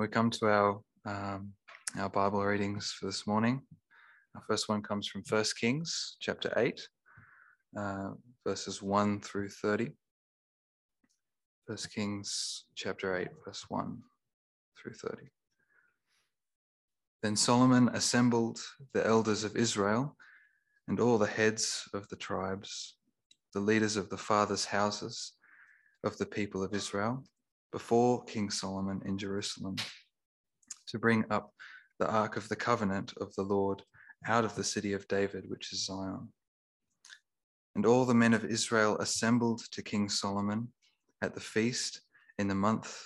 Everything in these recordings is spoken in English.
We come to our um, our Bible readings for this morning. Our first one comes from 1 Kings chapter eight, uh, verses one through thirty. 1 Kings chapter eight, verse one through thirty. Then Solomon assembled the elders of Israel and all the heads of the tribes, the leaders of the fathers' houses of the people of Israel before King Solomon in Jerusalem to bring up the ark of the covenant of the Lord out of the city of David, which is Zion. And all the men of Israel assembled to King Solomon at the feast in the month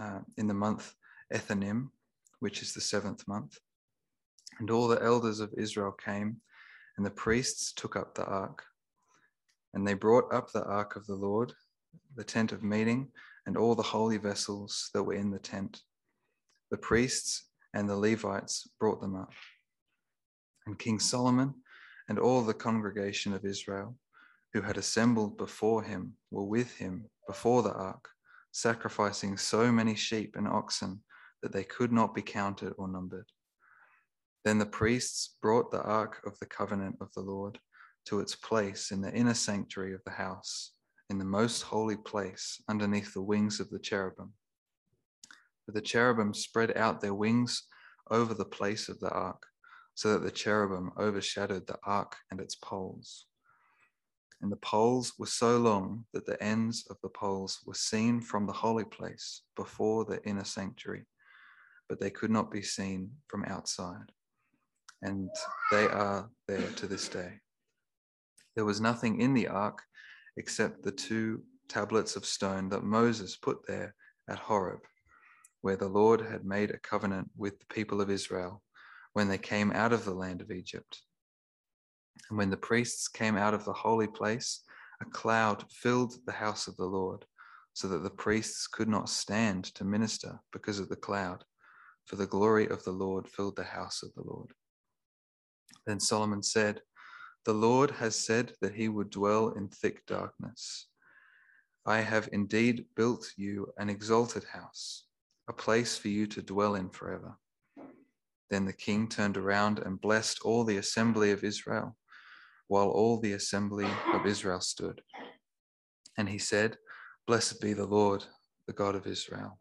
uh, in the month Ethanim, which is the seventh month. And all the elders of Israel came, and the priests took up the ark. And they brought up the ark of the Lord, the tent of meeting, and all the holy vessels that were in the tent. The priests and the Levites brought them up. And King Solomon and all the congregation of Israel who had assembled before him were with him before the ark, sacrificing so many sheep and oxen that they could not be counted or numbered. Then the priests brought the ark of the covenant of the Lord to its place in the inner sanctuary of the house in the most holy place underneath the wings of the cherubim. But the cherubim spread out their wings over the place of the ark, so that the cherubim overshadowed the ark and its poles. And the poles were so long that the ends of the poles were seen from the holy place before the inner sanctuary, but they could not be seen from outside. And they are there to this day. There was nothing in the ark except the two tablets of stone that Moses put there at Horeb, where the Lord had made a covenant with the people of Israel when they came out of the land of Egypt. And when the priests came out of the holy place, a cloud filled the house of the Lord, so that the priests could not stand to minister because of the cloud, for the glory of the Lord filled the house of the Lord. Then Solomon said, the Lord has said that he would dwell in thick darkness. I have indeed built you an exalted house, a place for you to dwell in forever. Then the king turned around and blessed all the assembly of Israel, while all the assembly of Israel stood. And he said, Blessed be the Lord, the God of Israel,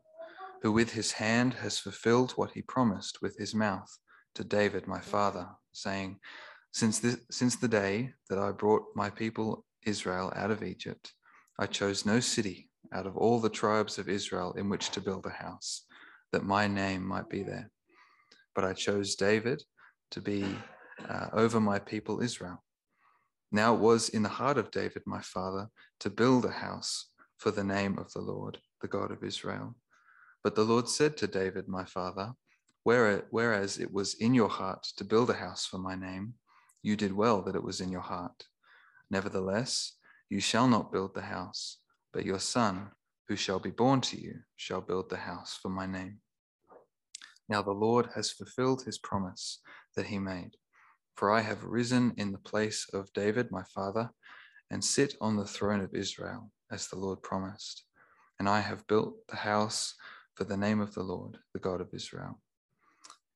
who with his hand has fulfilled what he promised with his mouth to David my father, saying, since, this, since the day that I brought my people Israel out of Egypt, I chose no city out of all the tribes of Israel in which to build a house, that my name might be there. But I chose David to be uh, over my people Israel. Now it was in the heart of David, my father, to build a house for the name of the Lord, the God of Israel. But the Lord said to David, my father, Whereas it was in your heart to build a house for my name, you did well that it was in your heart. Nevertheless, you shall not build the house, but your son, who shall be born to you, shall build the house for my name. Now the Lord has fulfilled his promise that he made. For I have risen in the place of David my father, and sit on the throne of Israel, as the Lord promised. And I have built the house for the name of the Lord, the God of Israel.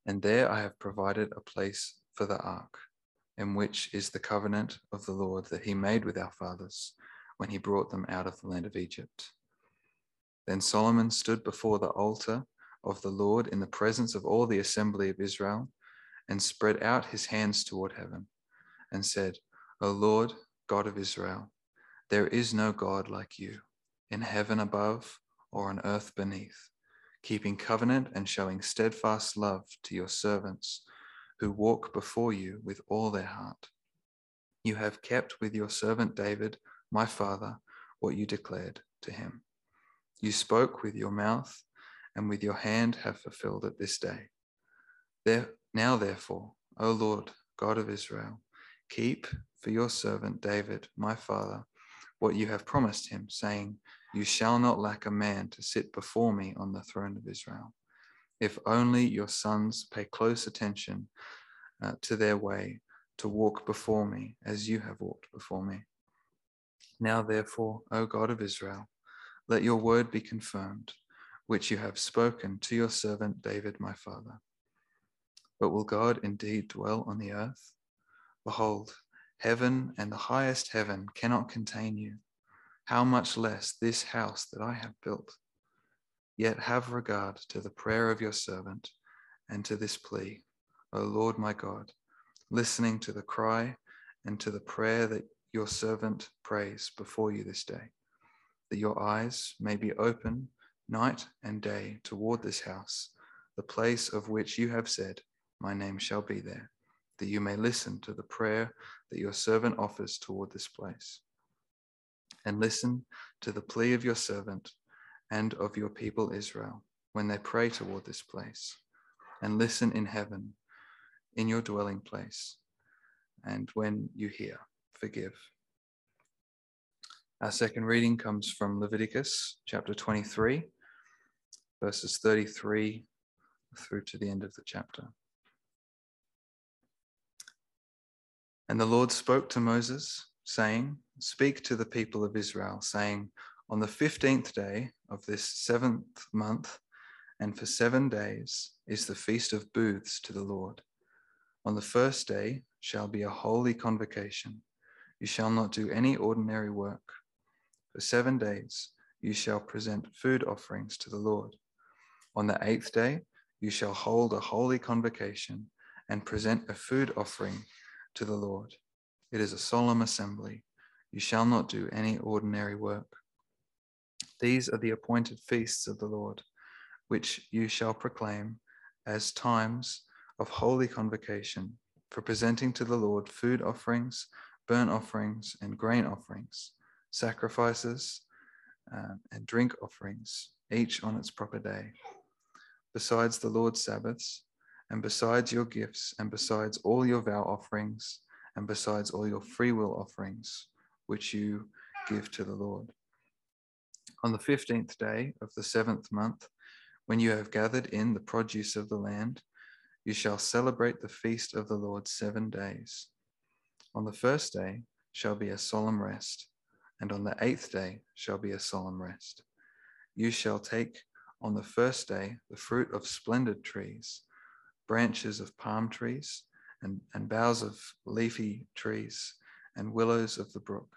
And there I have provided a place for the ark in which is the covenant of the Lord that he made with our fathers when he brought them out of the land of Egypt. Then Solomon stood before the altar of the Lord in the presence of all the assembly of Israel and spread out his hands toward heaven and said, O Lord, God of Israel, there is no God like you in heaven above or on earth beneath, keeping covenant and showing steadfast love to your servants who walk before you with all their heart. You have kept with your servant David, my father, what you declared to him. You spoke with your mouth, and with your hand have fulfilled it this day. There, now, therefore, O Lord, God of Israel, keep for your servant David, my father, what you have promised him, saying, You shall not lack a man to sit before me on the throne of Israel if only your sons pay close attention uh, to their way to walk before me as you have walked before me. Now, therefore, O God of Israel, let your word be confirmed, which you have spoken to your servant David, my father. But will God indeed dwell on the earth? Behold, heaven and the highest heaven cannot contain you. How much less this house that I have built? Yet have regard to the prayer of your servant and to this plea, O Lord my God, listening to the cry and to the prayer that your servant prays before you this day, that your eyes may be open night and day toward this house, the place of which you have said, My name shall be there, that you may listen to the prayer that your servant offers toward this place. And listen to the plea of your servant and of your people Israel when they pray toward this place. And listen in heaven, in your dwelling place. And when you hear, forgive. Our second reading comes from Leviticus chapter 23 verses 33 through to the end of the chapter. And the Lord spoke to Moses, saying, Speak to the people of Israel, saying, On the 15th day of this seventh month, and for seven days, is the feast of booths to the Lord. On the first day shall be a holy convocation. You shall not do any ordinary work. For seven days you shall present food offerings to the Lord. On the eighth day, you shall hold a holy convocation and present a food offering to the Lord. It is a solemn assembly. You shall not do any ordinary work. These are the appointed feasts of the Lord, which you shall proclaim as times of holy convocation for presenting to the Lord food offerings, burnt offerings, and grain offerings, sacrifices, uh, and drink offerings, each on its proper day besides the Lord's Sabbaths, and besides your gifts, and besides all your vow offerings, and besides all your freewill offerings, which you give to the Lord. On the fifteenth day of the seventh month, when you have gathered in the produce of the land, you shall celebrate the feast of the Lord seven days. On the first day shall be a solemn rest, and on the eighth day shall be a solemn rest. You shall take on the first day the fruit of splendid trees, branches of palm trees, and, and boughs of leafy trees, and willows of the brook.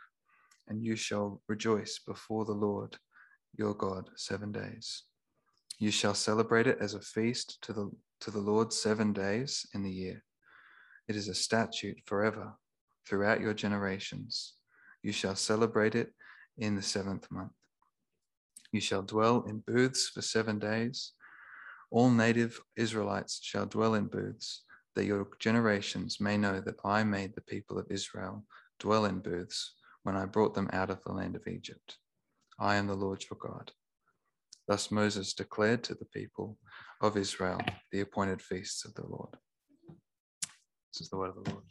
And you shall rejoice before the Lord your God seven days. You shall celebrate it as a feast to the, to the Lord seven days in the year. It is a statute forever throughout your generations. You shall celebrate it in the seventh month. You shall dwell in booths for seven days. All native Israelites shall dwell in booths, that your generations may know that I made the people of Israel dwell in booths when I brought them out of the land of Egypt. I am the Lord your God. Thus Moses declared to the people of Israel the appointed feasts of the Lord. This is the word of the Lord.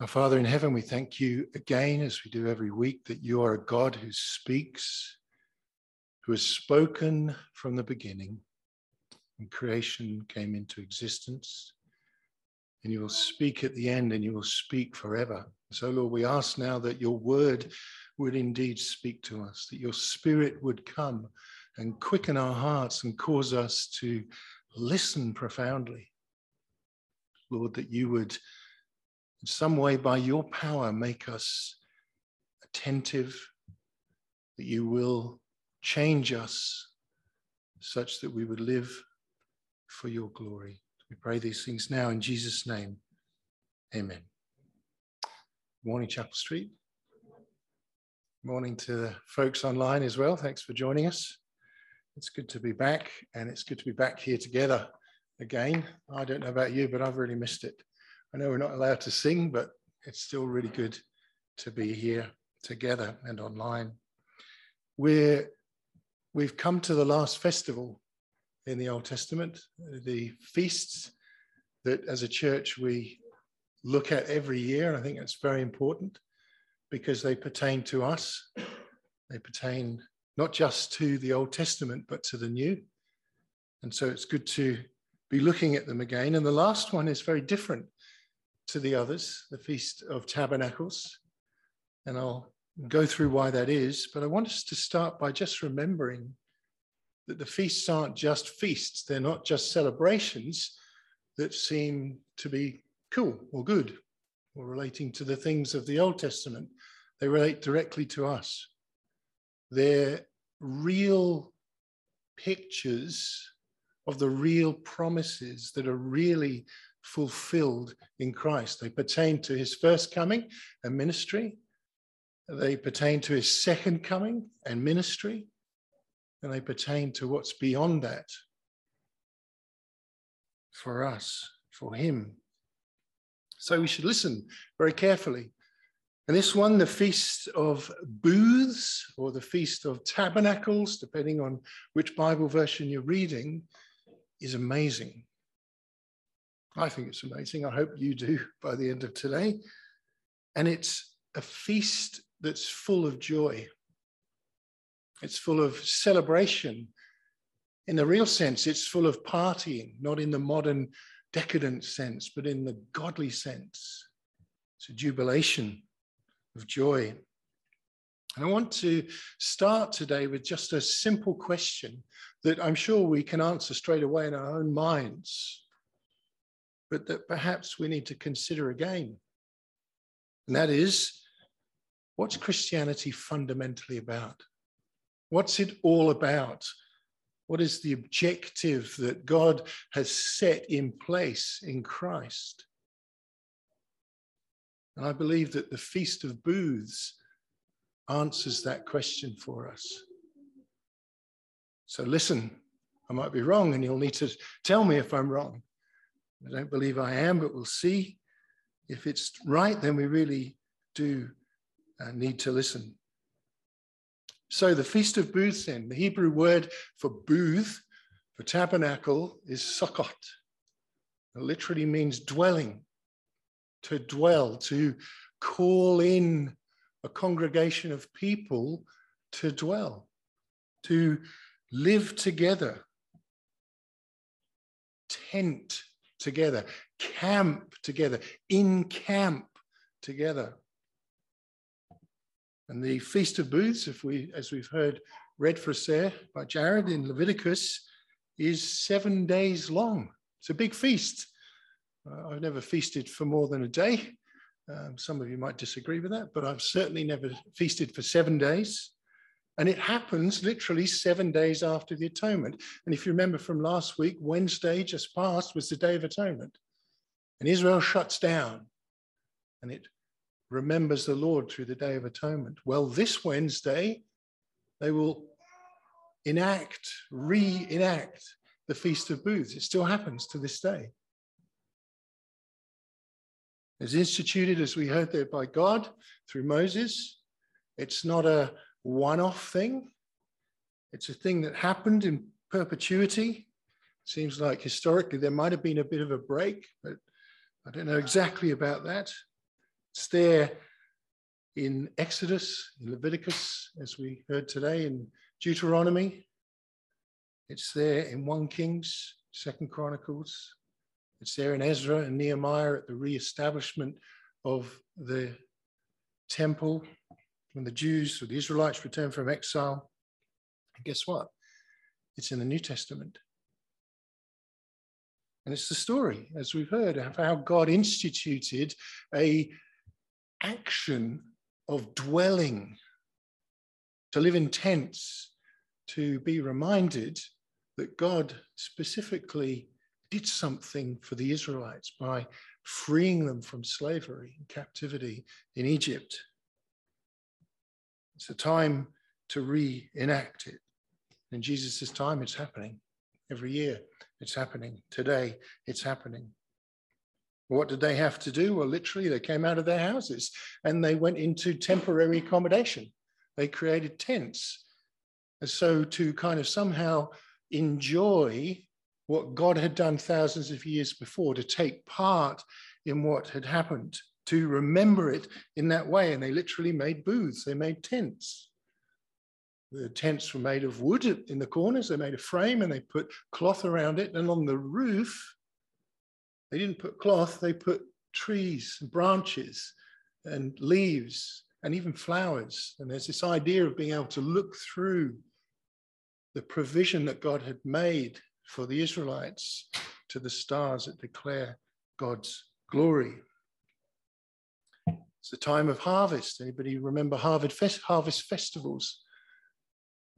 Our Father in heaven, we thank you again, as we do every week, that you are a God who speaks, who has spoken from the beginning when creation came into existence. And you will speak at the end and you will speak forever. So, Lord, we ask now that your word would indeed speak to us, that your spirit would come and quicken our hearts and cause us to listen profoundly. Lord, that you would in some way by your power make us attentive, that you will change us such that we would live for your glory. We pray these things now in Jesus' name. Amen. Morning, Chapel Street. Morning to the folks online as well. Thanks for joining us. It's good to be back, and it's good to be back here together again. I don't know about you, but I've really missed it. I know we're not allowed to sing, but it's still really good to be here together and online. We're, we've come to the last festival in the Old Testament, the feasts that as a church we look at every year. I think it's very important because they pertain to us. They pertain not just to the Old Testament, but to the New. And so it's good to be looking at them again. And the last one is very different to the others, the Feast of Tabernacles. And I'll go through why that is. But I want us to start by just remembering that the feasts aren't just feasts, they're not just celebrations that seem to be cool or good or relating to the things of the Old Testament. They relate directly to us. They're real pictures of the real promises that are really fulfilled in Christ. They pertain to his first coming and ministry. They pertain to his second coming and ministry. And they pertain to what's beyond that for us, for him. So we should listen very carefully. And this one, the Feast of Booths or the Feast of Tabernacles, depending on which Bible version you're reading, is amazing. I think it's amazing. I hope you do by the end of today. And it's a feast that's full of joy. It's full of celebration. In the real sense, it's full of partying, not in the modern decadent sense, but in the godly sense. It's a jubilation of joy. And I want to start today with just a simple question that I'm sure we can answer straight away in our own minds, but that perhaps we need to consider again. And that is what's Christianity fundamentally about? What's it all about? What is the objective that God has set in place in Christ? And I believe that the Feast of Booths answers that question for us. So listen, I might be wrong, and you'll need to tell me if I'm wrong. I don't believe I am, but we'll see. If it's right, then we really do uh, need to listen. So the Feast of Booths, then, the Hebrew word for booth, for tabernacle, is sukkot. It literally means dwelling, to dwell, to call in a congregation of people to dwell, to live together, tent together, camp together, in camp together. And the Feast of Booths, if we, as we've heard read for us there by Jared in Leviticus, is seven days long. It's a big feast. Uh, I've never feasted for more than a day. Um, some of you might disagree with that, but I've certainly never feasted for seven days. And it happens literally seven days after the atonement. And if you remember from last week, Wednesday just passed was the Day of Atonement. And Israel shuts down and it remembers the Lord through the Day of Atonement. Well, this Wednesday, they will enact, reenact the Feast of Booths. It still happens to this day. It's instituted, as we heard there, by God through Moses. It's not a one off thing, it's a thing that happened in perpetuity. Seems like historically there might have been a bit of a break, but I don't know exactly about that. It's there in Exodus, in Leviticus, as we heard today, in Deuteronomy. It's there in 1 Kings, Second Chronicles, it's there in Ezra and Nehemiah at the re-establishment of the temple when the Jews or the Israelites returned from exile. And guess what? It's in the New Testament. And it's the story, as we've heard, of how God instituted a action of dwelling, to live in tents, to be reminded that God specifically did something for the Israelites by freeing them from slavery and captivity in Egypt. It's a time to reenact it. In Jesus' time, it's happening. Every year, it's happening. Today, it's happening. What did they have to do? Well, literally, they came out of their houses and they went into temporary accommodation. They created tents. And so, to kind of somehow enjoy what God had done thousands of years before, to take part in what had happened, to remember it in that way. And they literally made booths, they made tents. The tents were made of wood in the corners, they made a frame and they put cloth around it. And on the roof, they didn't put cloth, they put trees and branches and leaves and even flowers. And there's this idea of being able to look through the provision that God had made for the Israelites to the stars that declare God's glory. It's the time of harvest. Anybody remember harvest, harvest festivals?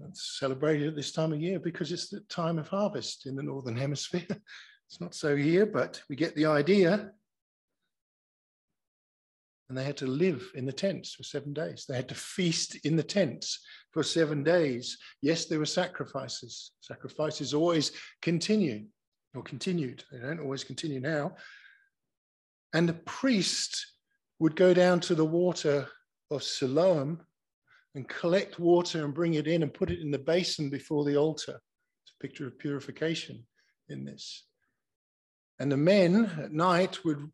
That's celebrated at this time of year because it's the time of harvest in the Northern Hemisphere. it's not so here, but we get the idea. And they had to live in the tents for seven days. They had to feast in the tents for seven days. Yes, there were sacrifices. Sacrifices always continue or continued. They don't always continue now. And the priest would go down to the water of Siloam and collect water and bring it in and put it in the basin before the altar. It's a picture of purification in this. And the men at night would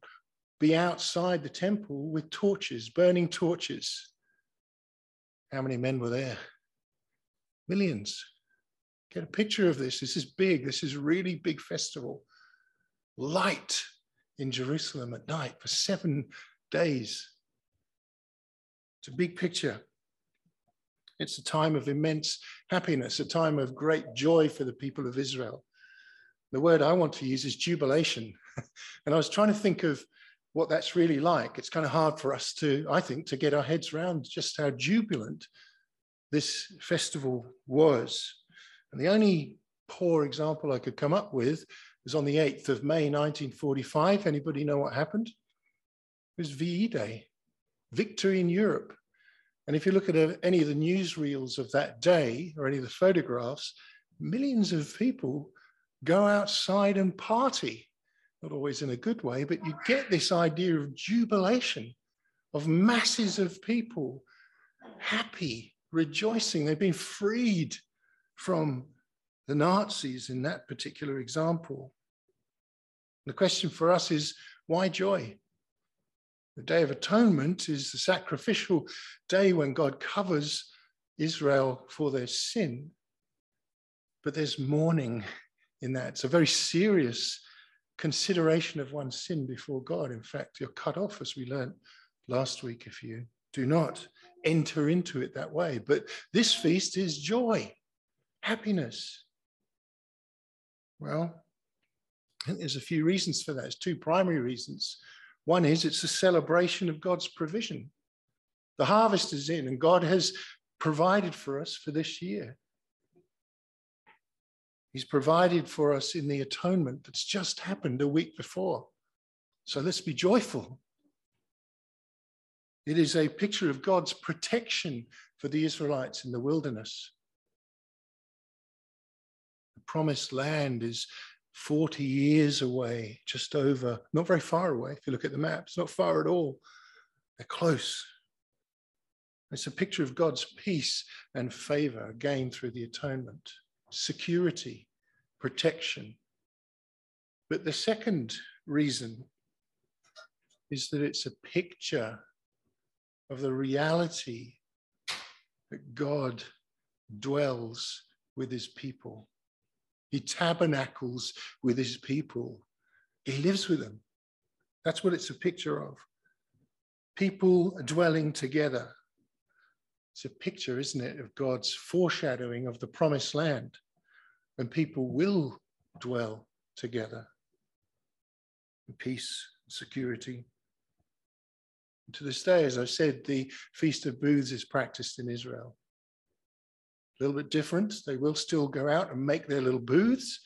be outside the temple with torches, burning torches. How many men were there? Millions. Get a picture of this. This is big. This is a really big festival. Light in Jerusalem at night for seven days. It's a big picture. It's a time of immense happiness, a time of great joy for the people of Israel. The word I want to use is jubilation. and I was trying to think of what that's really like. It's kind of hard for us to, I think, to get our heads around just how jubilant this festival was. And the only poor example I could come up with was on the 8th of May 1945. Anybody know what happened? It was VE Day, victory in Europe. And if you look at any of the newsreels of that day or any of the photographs, millions of people go outside and party. Not always in a good way, but you get this idea of jubilation, of masses of people happy, rejoicing. They've been freed from the Nazis in that particular example. The question for us is why joy? The Day of Atonement is the sacrificial day when God covers Israel for their sin. But there's mourning in that. It's a very serious consideration of one's sin before God. In fact, you're cut off, as we learned last week, if you do not enter into it that way. But this feast is joy, happiness. Well, there's a few reasons for that. It's two primary reasons. One is it's a celebration of God's provision. The harvest is in, and God has provided for us for this year. He's provided for us in the atonement that's just happened a week before. So let's be joyful. It is a picture of God's protection for the Israelites in the wilderness. The promised land is 40 years away, just over, not very far away. If you look at the map, it's not far at all. They're close. It's a picture of God's peace and favor gained through the atonement, security, protection. But the second reason is that it's a picture of the reality that God dwells with his people. He tabernacles with his people. He lives with them. That's what it's a picture of. People dwelling together. It's a picture, isn't it, of God's foreshadowing of the promised land when people will dwell together in peace and security. And to this day, as I said, the Feast of Booths is practiced in Israel a little bit different. They will still go out and make their little booths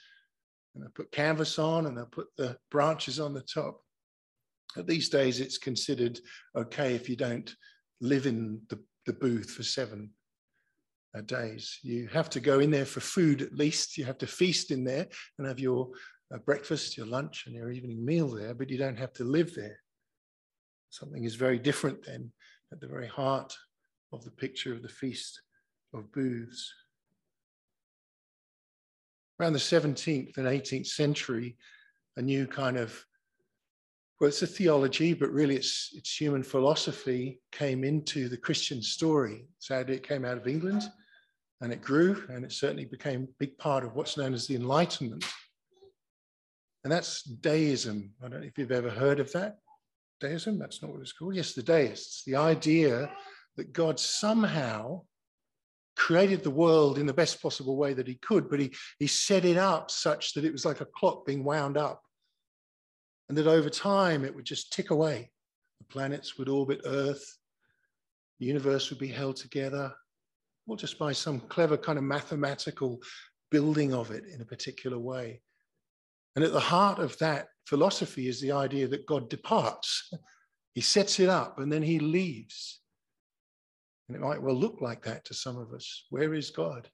and they'll put canvas on and they'll put the branches on the top. But these days, it's considered okay if you don't live in the, the booth for seven uh, days. You have to go in there for food at least. You have to feast in there and have your uh, breakfast, your lunch, and your evening meal there, but you don't have to live there. Something is very different then at the very heart of the picture of the feast of booths. Around the 17th and 18th century, a new kind of well, it's a theology, but really it's it's human philosophy came into the Christian story. Sadly, it came out of England and it grew, and it certainly became a big part of what's known as the Enlightenment. And that's deism. I don't know if you've ever heard of that. Deism, that's not what it's called. Yes, the deists, the idea that God somehow created the world in the best possible way that he could, but he, he set it up such that it was like a clock being wound up. And that over time it would just tick away. The planets would orbit Earth, the universe would be held together, or just by some clever kind of mathematical building of it in a particular way. And at the heart of that philosophy is the idea that God departs. He sets it up and then he leaves. And it might well look like that to some of us. Where is God?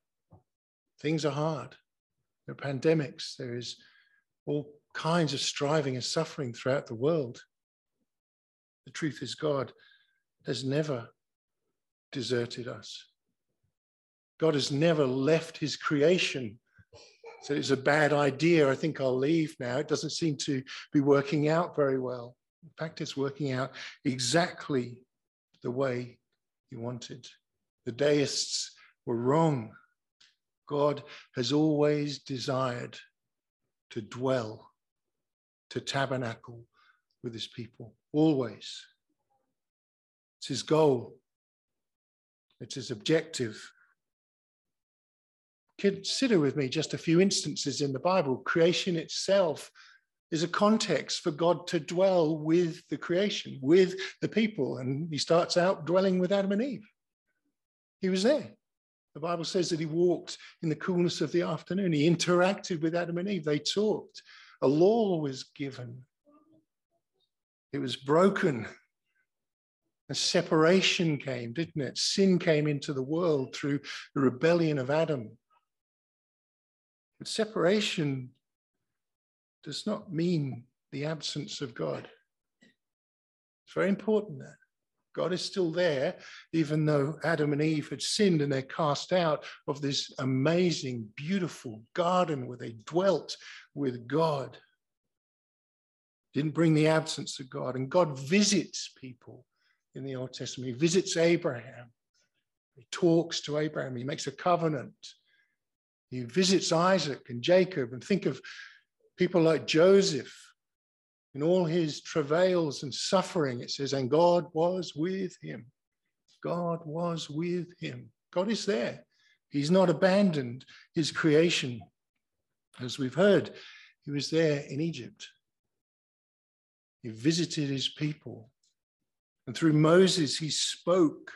Things are hard. There are pandemics. There is all kinds of striving and suffering throughout the world. The truth is, God has never deserted us. God has never left his creation. So it's a bad idea. I think I'll leave now. It doesn't seem to be working out very well. In fact, it's working out exactly the way he wanted. The deists were wrong. God has always desired to dwell, to tabernacle with his people, always. It's his goal, it's his objective. Consider with me just a few instances in the Bible. Creation itself is a context for God to dwell with the creation, with the people. And he starts out dwelling with Adam and Eve. He was there. The Bible says that he walked in the coolness of the afternoon. He interacted with Adam and Eve. They talked. A law was given. It was broken. A separation came, didn't it? Sin came into the world through the rebellion of Adam. But separation does not mean the absence of God. It's very important that God is still there, even though Adam and Eve had sinned and they're cast out of this amazing, beautiful garden where they dwelt with God. Didn't bring the absence of God. And God visits people in the Old Testament. He visits Abraham. He talks to Abraham. He makes a covenant. He visits Isaac and Jacob. And think of people like Joseph in all his travails and suffering. It says, and God was with him. God was with him. God is there. He's not abandoned his creation. As we've heard, he was there in Egypt. He visited his people. And through Moses, he spoke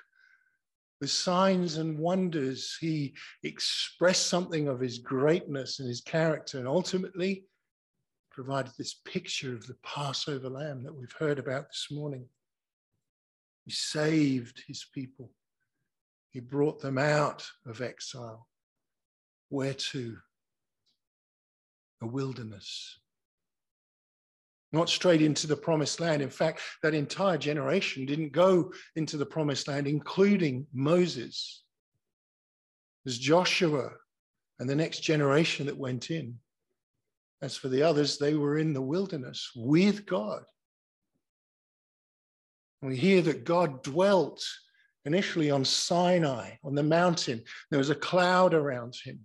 with signs and wonders. He expressed something of his greatness and his character. And ultimately, provided this picture of the Passover lamb that we've heard about this morning. He saved his people. He brought them out of exile. Where to? A wilderness. Not straight into the promised land. In fact, that entire generation didn't go into the promised land, including Moses. It was Joshua and the next generation that went in. As for the others, they were in the wilderness with God. we hear that God dwelt initially on Sinai, on the mountain. There was a cloud around him.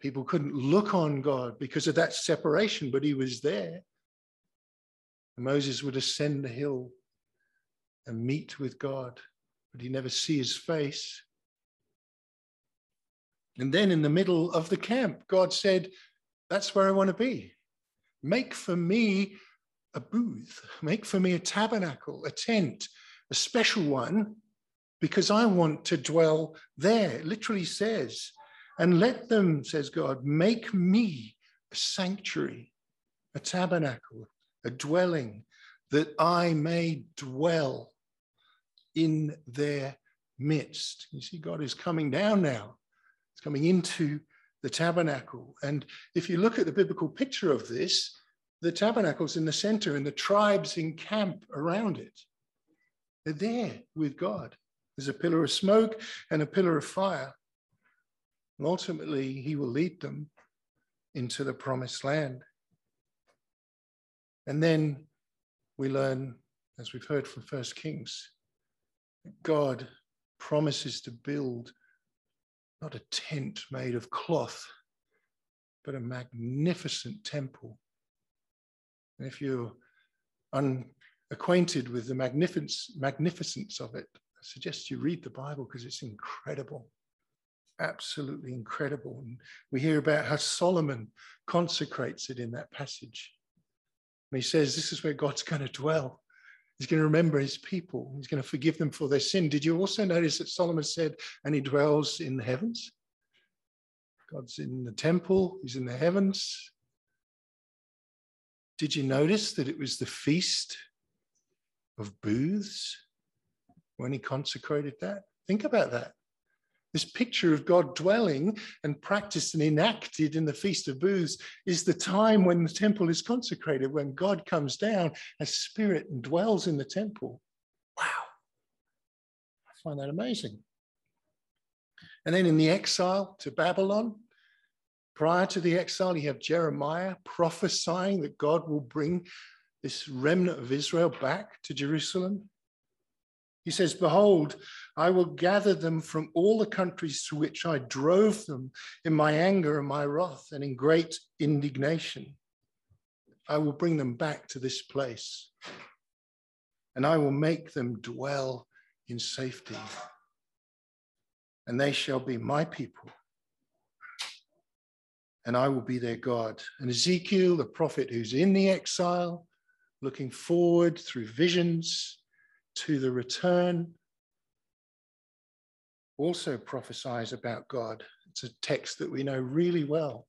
People couldn't look on God because of that separation, but he was there. And Moses would ascend the hill and meet with God, but he never see his face. And then in the middle of the camp, God said, that's where I want to be. Make for me a booth, make for me a tabernacle, a tent, a special one, because I want to dwell there. It literally says, and let them, says God, make me a sanctuary, a tabernacle, a dwelling, that I may dwell in their midst. You see, God is coming down now. It's coming into the tabernacle. And if you look at the biblical picture of this, the tabernacle's in the center and the tribes encamp around it. They're there with God. There's a pillar of smoke and a pillar of fire. And ultimately, he will lead them into the promised land. And then we learn, as we've heard from First Kings, God promises to build not a tent made of cloth, but a magnificent temple. And if you're unacquainted with the magnificence, magnificence of it, I suggest you read the Bible because it's incredible. absolutely incredible. And we hear about how Solomon consecrates it in that passage. And he says, This is where God's going to dwell. He's going to remember his people. He's going to forgive them for their sin. Did you also notice that Solomon said, and he dwells in the heavens? God's in the temple, he's in the heavens. Did you notice that it was the feast of booths when he consecrated that? Think about that. This picture of God dwelling and practiced and enacted in the Feast of Booths is the time when the temple is consecrated, when God comes down as spirit and dwells in the temple. Wow. I find that amazing. And then in the exile to Babylon, prior to the exile, you have Jeremiah prophesying that God will bring this remnant of Israel back to Jerusalem. He says, Behold, I will gather them from all the countries to which I drove them in my anger and my wrath and in great indignation. I will bring them back to this place, and I will make them dwell in safety. And they shall be my people, and I will be their God. And Ezekiel, the prophet who's in the exile, looking forward through visions to the return also prophesies about God. It's a text that we know really well.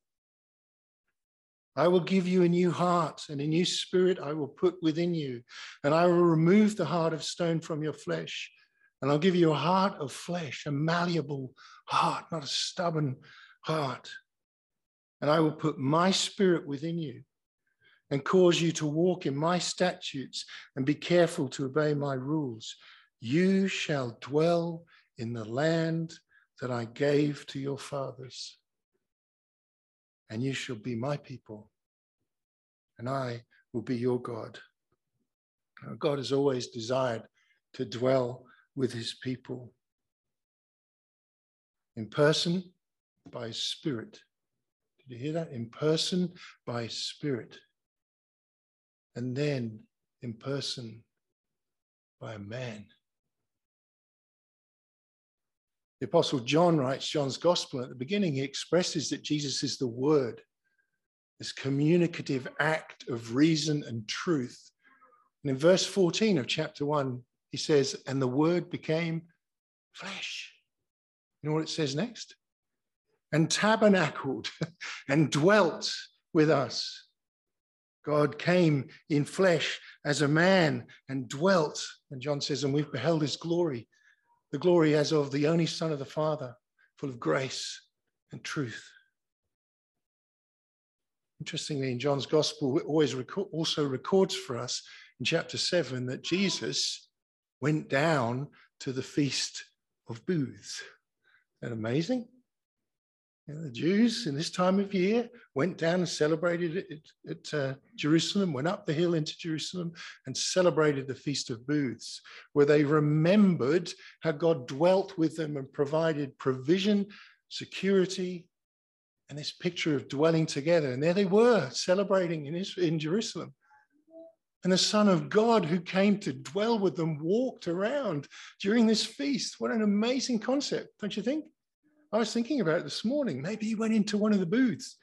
I will give you a new heart and a new spirit I will put within you, and I will remove the heart of stone from your flesh, and I'll give you a heart of flesh, a malleable heart, not a stubborn heart. And I will put my spirit within you and cause you to walk in my statutes and be careful to obey my rules. You shall dwell in the land that I gave to your fathers, and you shall be my people, and I will be your God. God has always desired to dwell with his people in person by spirit. Did you hear that? In person by spirit and then in person by a man. The Apostle John writes John's Gospel at the beginning. He expresses that Jesus is the Word, this communicative act of reason and truth. And in verse 14 of chapter 1, he says, And the Word became flesh. You know what it says next? And tabernacled and dwelt with us. God came in flesh as a man and dwelt. And John says, and we've beheld his glory, the glory as of the only Son of the Father, full of grace and truth. Interestingly, in John's gospel, it always record, also records for us in chapter 7 that Jesus went down to the feast of booths. Isn't that amazing? The Jews in this time of year went down and celebrated it at uh, Jerusalem, went up the hill into Jerusalem and celebrated the Feast of Booths, where they remembered how God dwelt with them and provided provision, security, and this picture of dwelling together. And there they were celebrating in, Israel, in Jerusalem. And the Son of God who came to dwell with them walked around during this feast. What an amazing concept, don't you think? I was thinking about it this morning. Maybe he went into one of the booths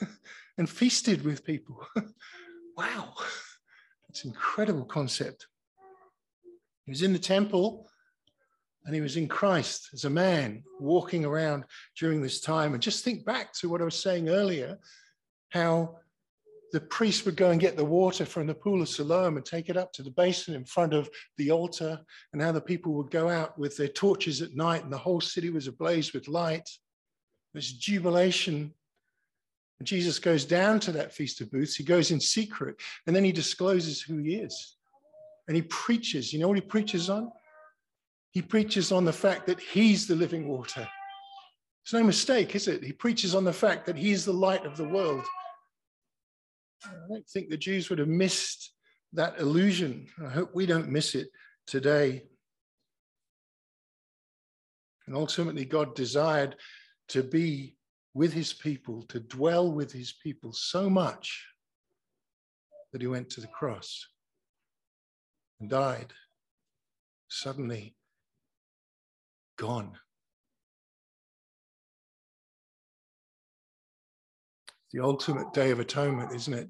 and feasted with people. wow, that's an incredible concept. He was in the temple and he was in Christ as a man walking around during this time. And just think back to what I was saying earlier how the priest would go and get the water from the pool of Siloam and take it up to the basin in front of the altar, and how the people would go out with their torches at night, and the whole city was ablaze with light. There's jubilation. And Jesus goes down to that Feast of Booths. He goes in secret, and then he discloses who he is. And he preaches. You know what he preaches on? He preaches on the fact that he's the living water. It's no mistake, is it? He preaches on the fact that he's the light of the world. I don't think the Jews would have missed that illusion. I hope we don't miss it today. And ultimately, God desired to be with his people, to dwell with his people so much that he went to the cross and died. Suddenly, gone. The ultimate day of atonement, isn't it?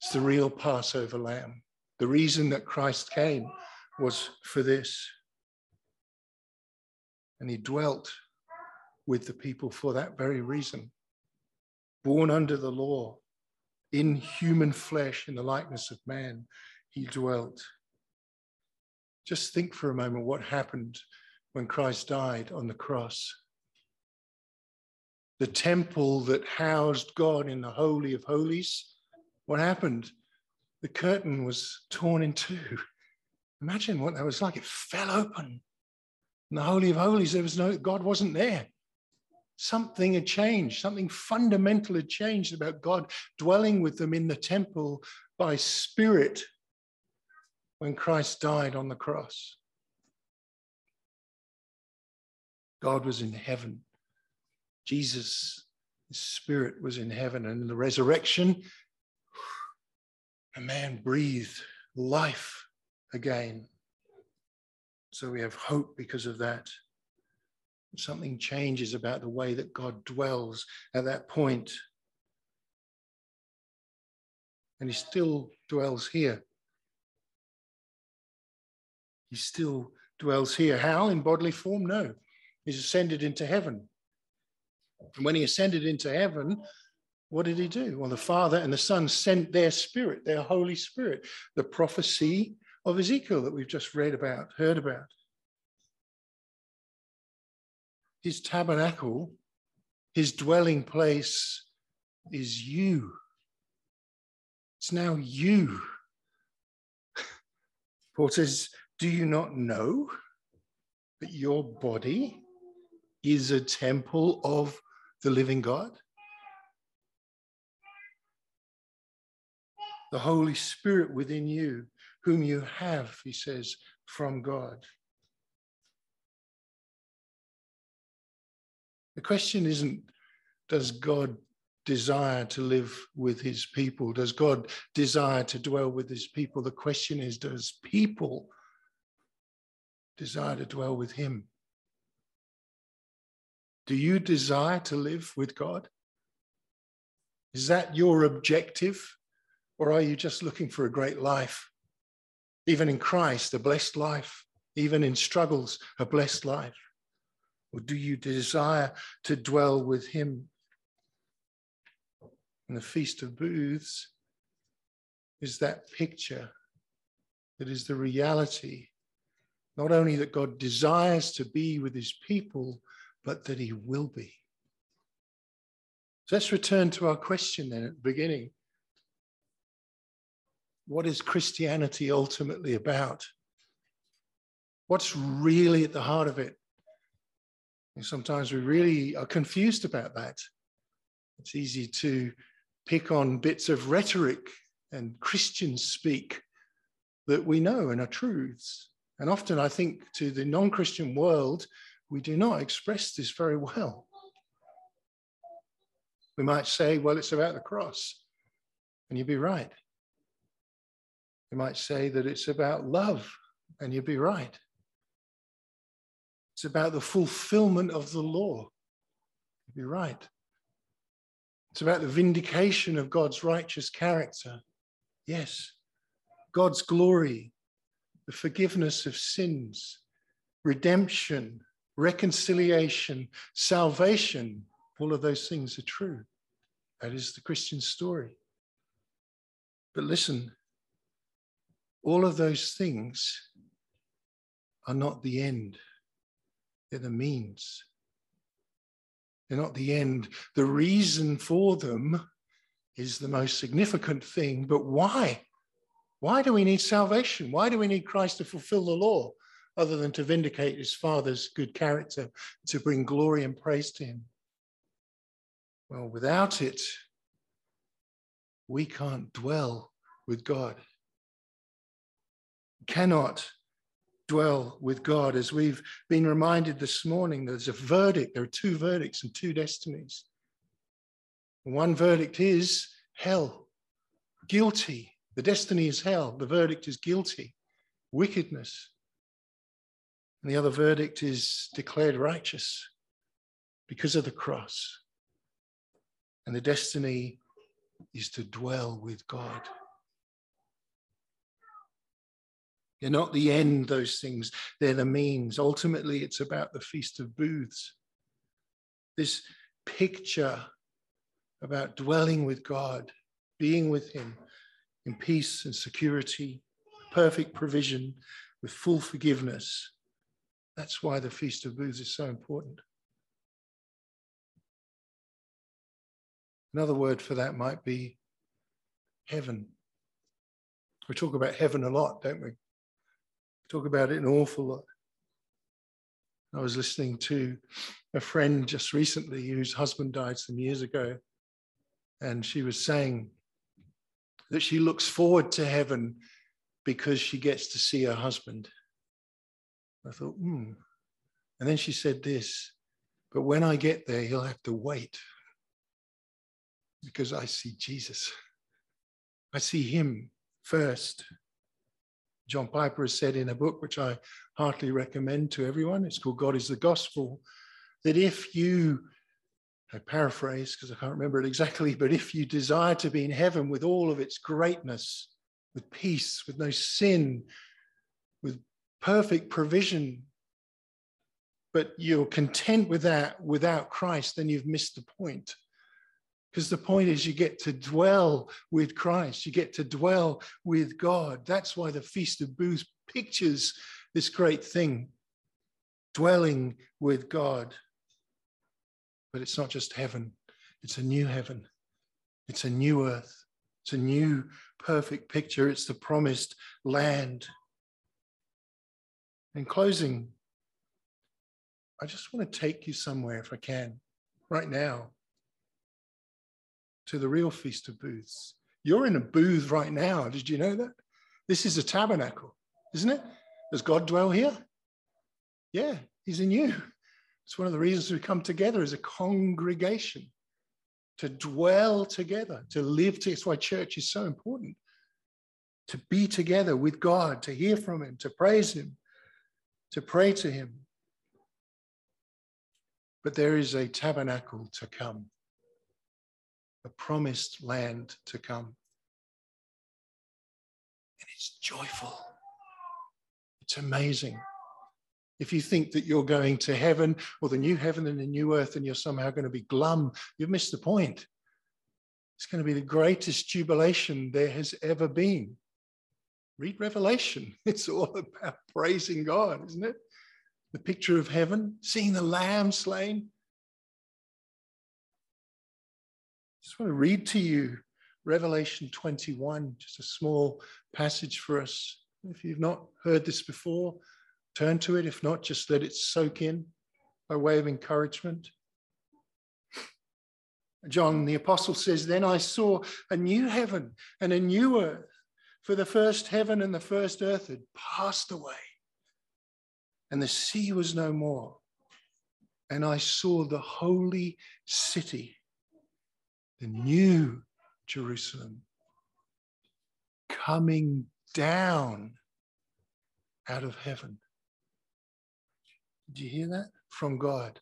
It's the real Passover lamb. The reason that Christ came was for this. And he dwelt with the people for that very reason. Born under the law, in human flesh, in the likeness of man, he dwelt. Just think for a moment what happened when Christ died on the cross. The temple that housed God in the Holy of Holies, what happened? The curtain was torn in two. Imagine what that was like. It fell open. In the Holy of Holies, there was no, God wasn't there. Something had changed. Something fundamental had changed about God dwelling with them in the temple by spirit when Christ died on the cross. God was in heaven. Jesus, spirit was in heaven. And in the resurrection, a man breathed life again. So we have hope because of that. Something changes about the way that God dwells at that point. And he still dwells here. He still dwells here. How? In bodily form? No. He's ascended into heaven. And when he ascended into heaven, what did he do? Well, the Father and the Son sent their spirit, their Holy Spirit, the prophecy of Ezekiel that we've just read about, heard about. His tabernacle, his dwelling place is you. It's now you. Paul says, Do you not know that your body is a temple of the living God? The Holy Spirit within you, whom you have, he says, from God. The question isn't, does God desire to live with his people? Does God desire to dwell with his people? The question is, does people desire to dwell with him? Do you desire to live with God? Is that your objective? Or are you just looking for a great life? Even in Christ, a blessed life, even in struggles, a blessed life. Or do you desire to dwell with Him? And the Feast of Booths is that picture that is the reality, not only that God desires to be with His people, but that He will be. So let's return to our question then at the beginning. What is Christianity ultimately about? What's really at the heart of it? And sometimes we really are confused about that. It's easy to pick on bits of rhetoric and Christian speak that we know and are truths. And often I think to the non Christian world, we do not express this very well. We might say, well, it's about the cross. And you'd be right. You might say that it's about love. And you'd be right. It's about the fulfillment of the law. You'd be right. It's about the vindication of God's righteous character. Yes. God's glory, the forgiveness of sins, redemption, reconciliation, salvation. All of those things are true. That is the Christian story. But listen, all of those things are not the end. They're the means. They're not the end. The reason for them is the most significant thing. But why? Why do we need salvation? Why do we need Christ to fulfill the law other than to vindicate his Father's good character, to bring glory and praise to him? Well, without it, we can't dwell with God. Cannot dwell with God. As we've been reminded this morning, there's a verdict. There are two verdicts and two destinies. One verdict is hell, guilty. The destiny is hell. The verdict is guilty, wickedness. And the other verdict is declared righteous because of the cross. And the destiny is to dwell with God. They're not the end, those things, they're the means. Ultimately, it's about the Feast of Booths. This picture about dwelling with God, being with Him in peace and security, perfect provision, with full forgiveness. That's why the Feast of Booths is so important. Another word for that might be heaven. We talk about heaven a lot, don't we? we talk about it an awful lot. I was listening to a friend just recently whose husband died some years ago, and she was saying that she looks forward to heaven because she gets to see her husband. I thought, hmm. And then she said this, but when I get there, he'll have to wait because I see Jesus. I see him first. John Piper has said in a book, which I heartily recommend to everyone, it's called God is the Gospel, that if you, I paraphrase because I can't remember it exactly, but if you desire to be in heaven with all of its greatness, with peace, with no sin, perfect provision, but you're content with that without Christ, then you've missed the point. Because the point is, you get to dwell with Christ, you get to dwell with God. That's why the Feast of Booths pictures this great thing dwelling with God. But it's not just heaven, it's a new heaven, it's a new earth, it's a new perfect picture, it's the promised land. In closing, I just want to take you somewhere, if I can, right now to the real Feast of Booths. You're in a booth right now. Did you know that? This is a tabernacle, isn't it? Does God dwell here? Yeah, He's in you. It's one of the reasons we come together as a congregation to dwell together, to live together. That's why church is so important. To be together with God, to hear from Him, to praise Him, to pray to Him. But there is a tabernacle to come a promised land to come. And it's joyful. It's amazing. If you think that you're going to heaven or the new heaven and the new earth and you're somehow going to be glum, you've missed the point. It's going to be the greatest jubilation there has ever been. Read Revelation. It's all about praising God, isn't it? The picture of heaven, seeing the lamb slain, I just want to read to you Revelation 21, just a small passage for us. If you've not heard this before, turn to it. If not, just let it soak in by way of encouragement. John the Apostle says, Then I saw a new heaven and a new earth, for the first heaven and the first earth had passed away, and the sea was no more. And I saw the holy city the new Jerusalem coming down out of heaven. Did you hear that? From God.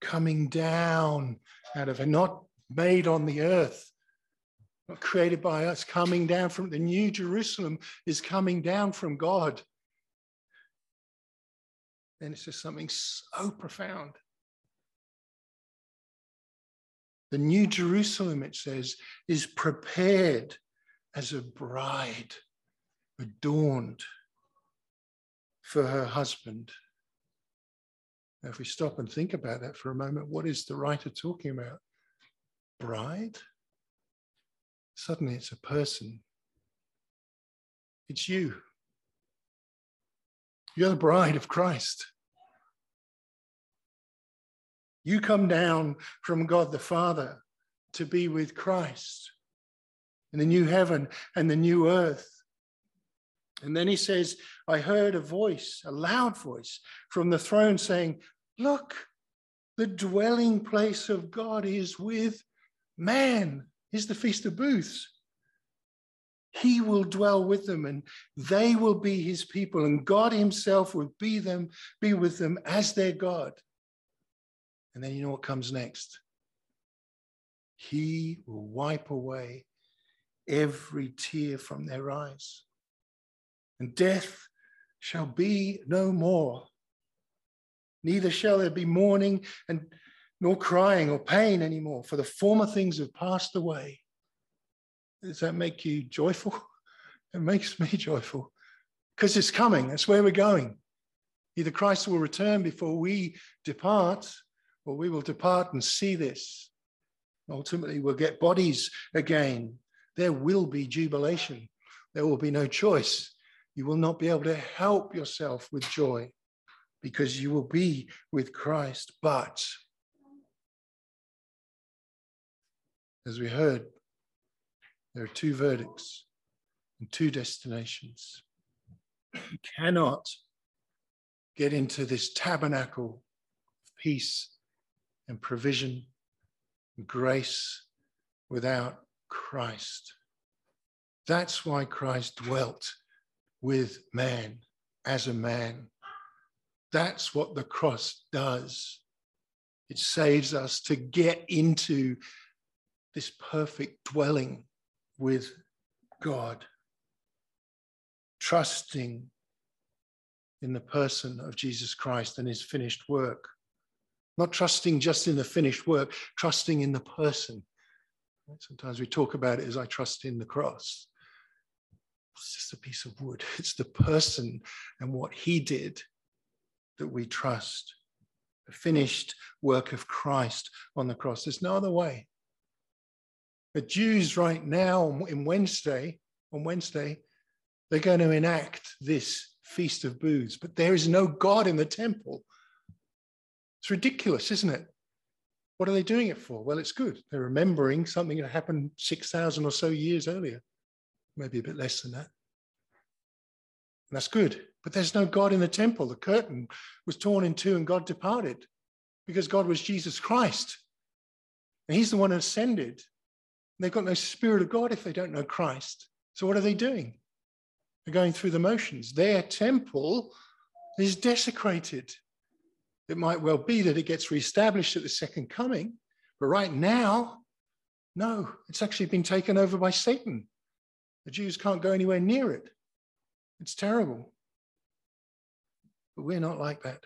Coming down out of not made on the earth, created by us, coming down from the new Jerusalem is coming down from God. And it's just something so profound. The New Jerusalem, it says, is prepared as a bride, adorned for her husband. Now, if we stop and think about that for a moment, what is the writer talking about? Bride? Suddenly it's a person. It's you. You're the bride of Christ. You come down from God the Father to be with Christ in the new heaven and the new earth. And then he says, I heard a voice, a loud voice from the throne saying, Look, the dwelling place of God is with man. Is the Feast of Booths. He will dwell with them and they will be his people, and God himself will be them, be with them as their God. And then you know what comes next? He will wipe away every tear from their eyes. And death shall be no more. Neither shall there be mourning and nor crying or pain anymore, for the former things have passed away. Does that make you joyful? It makes me joyful because it's coming. That's where we're going. Either Christ will return before we depart, or we will depart and see this. Ultimately, we'll get bodies again. There will be jubilation. There will be no choice. You will not be able to help yourself with joy because you will be with Christ. But as we heard, there are two verdicts and two destinations. You cannot get into this tabernacle of peace and provision and grace without Christ. That's why Christ dwelt with man as a man. That's what the cross does. It saves us to get into this perfect dwelling with God, trusting in the person of Jesus Christ and his finished work. Not trusting just in the finished work, trusting in the person. Sometimes we talk about it as I trust in the cross. It's just a piece of wood. It's the person and what he did that we trust. The finished work of Christ on the cross. There's no other way. The Jews right now in Wednesday, on Wednesday, they're going to enact this feast of booths, but there is no God in the temple. It's ridiculous, isn't it? What are they doing it for? Well, it's good. They're remembering something that happened 6,000 or so years earlier, maybe a bit less than that. And that's good. But there's no God in the temple. The curtain was torn in two and God departed because God was Jesus Christ. And he's the one who ascended. They've got no spirit of God if they don't know Christ. So what are they doing? They're going through the motions. Their temple is desecrated. It might well be that it gets reestablished at the second coming, but right now, no, it's actually been taken over by Satan. The Jews can't go anywhere near it. It's terrible. But we're not like that.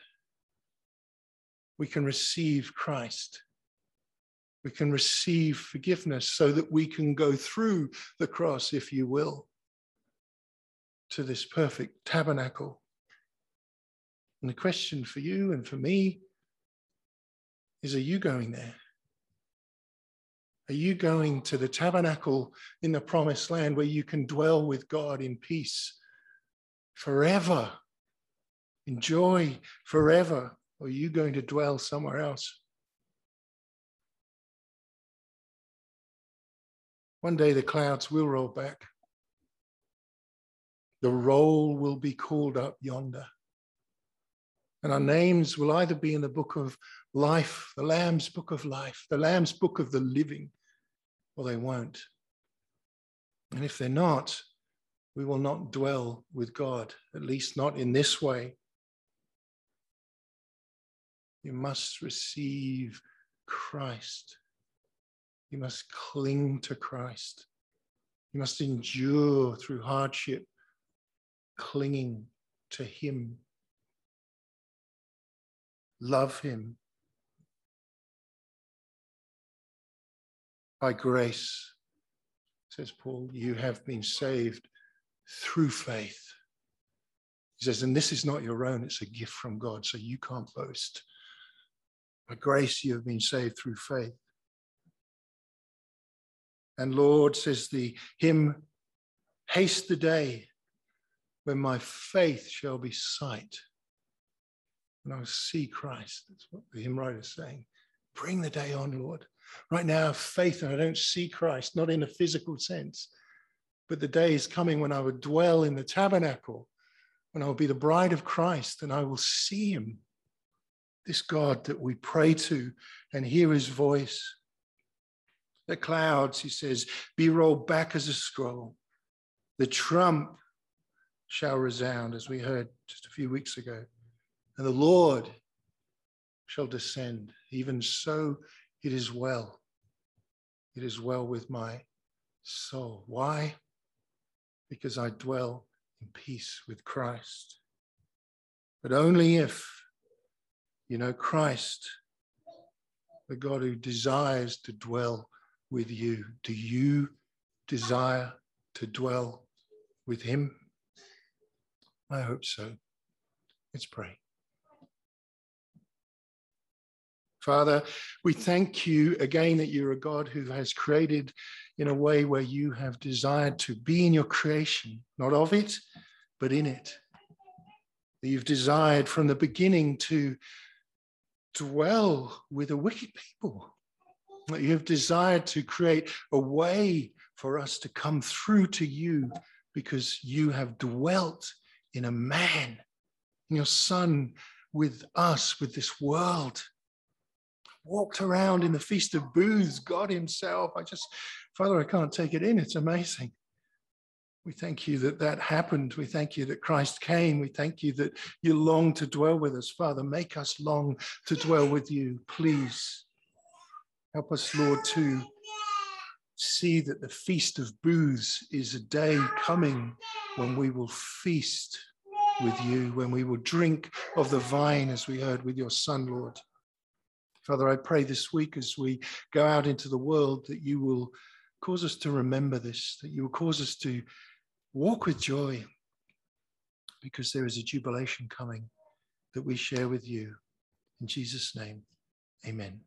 We can receive Christ we can receive forgiveness so that we can go through the cross, if you will, to this perfect tabernacle. And the question for you and for me is Are you going there? Are you going to the tabernacle in the promised land where you can dwell with God in peace forever? Enjoy forever? Or are you going to dwell somewhere else? One day the clouds will roll back. The roll will be called up yonder. And our names will either be in the book of life, the Lamb's book of life, the Lamb's book of the living, or they won't. And if they're not, we will not dwell with God, at least not in this way. You must receive Christ. You must cling to Christ. You must endure through hardship, clinging to Him. Love Him. By grace, says Paul, you have been saved through faith. He says, and this is not your own, it's a gift from God, so you can't boast. By grace, you have been saved through faith. And Lord, says the hymn, haste the day when my faith shall be sight. And I will see Christ. That's what the hymn writer is saying. Bring the day on, Lord. Right now, I have faith and I don't see Christ, not in a physical sense. But the day is coming when I will dwell in the tabernacle, when I will be the bride of Christ and I will see him, this God that we pray to and hear his voice the clouds, he says, be rolled back as a scroll. The trump shall resound, as we heard just a few weeks ago. And the Lord shall descend. Even so, it is well. It is well with my soul. Why? Because I dwell in peace with Christ. But only if you know Christ, the God who desires to dwell with you. Do you desire to dwell with him? I hope so. Let's pray. Father, we thank you again that you're a God who has created in a way where you have desired to be in your creation, not of it, but in it. That you've desired from the beginning to dwell with a wicked people. That you have desired to create a way for us to come through to you because you have dwelt in a man, in your son, with us, with this world walked around in the Feast of Booths, God Himself. I just, Father, I can't take it in. It's amazing. We thank you that that happened. We thank you that Christ came. We thank you that you long to dwell with us. Father, make us long to dwell with you, please. Help us, Lord, to see that the Feast of Booths is a day coming when we will feast with you, when we will drink of the vine, as we heard with your Son, Lord. Father, I pray this week as we go out into the world that you will cause us to remember this, that you will cause us to walk with joy because there is a jubilation coming that we share with you. In Jesus' name, amen.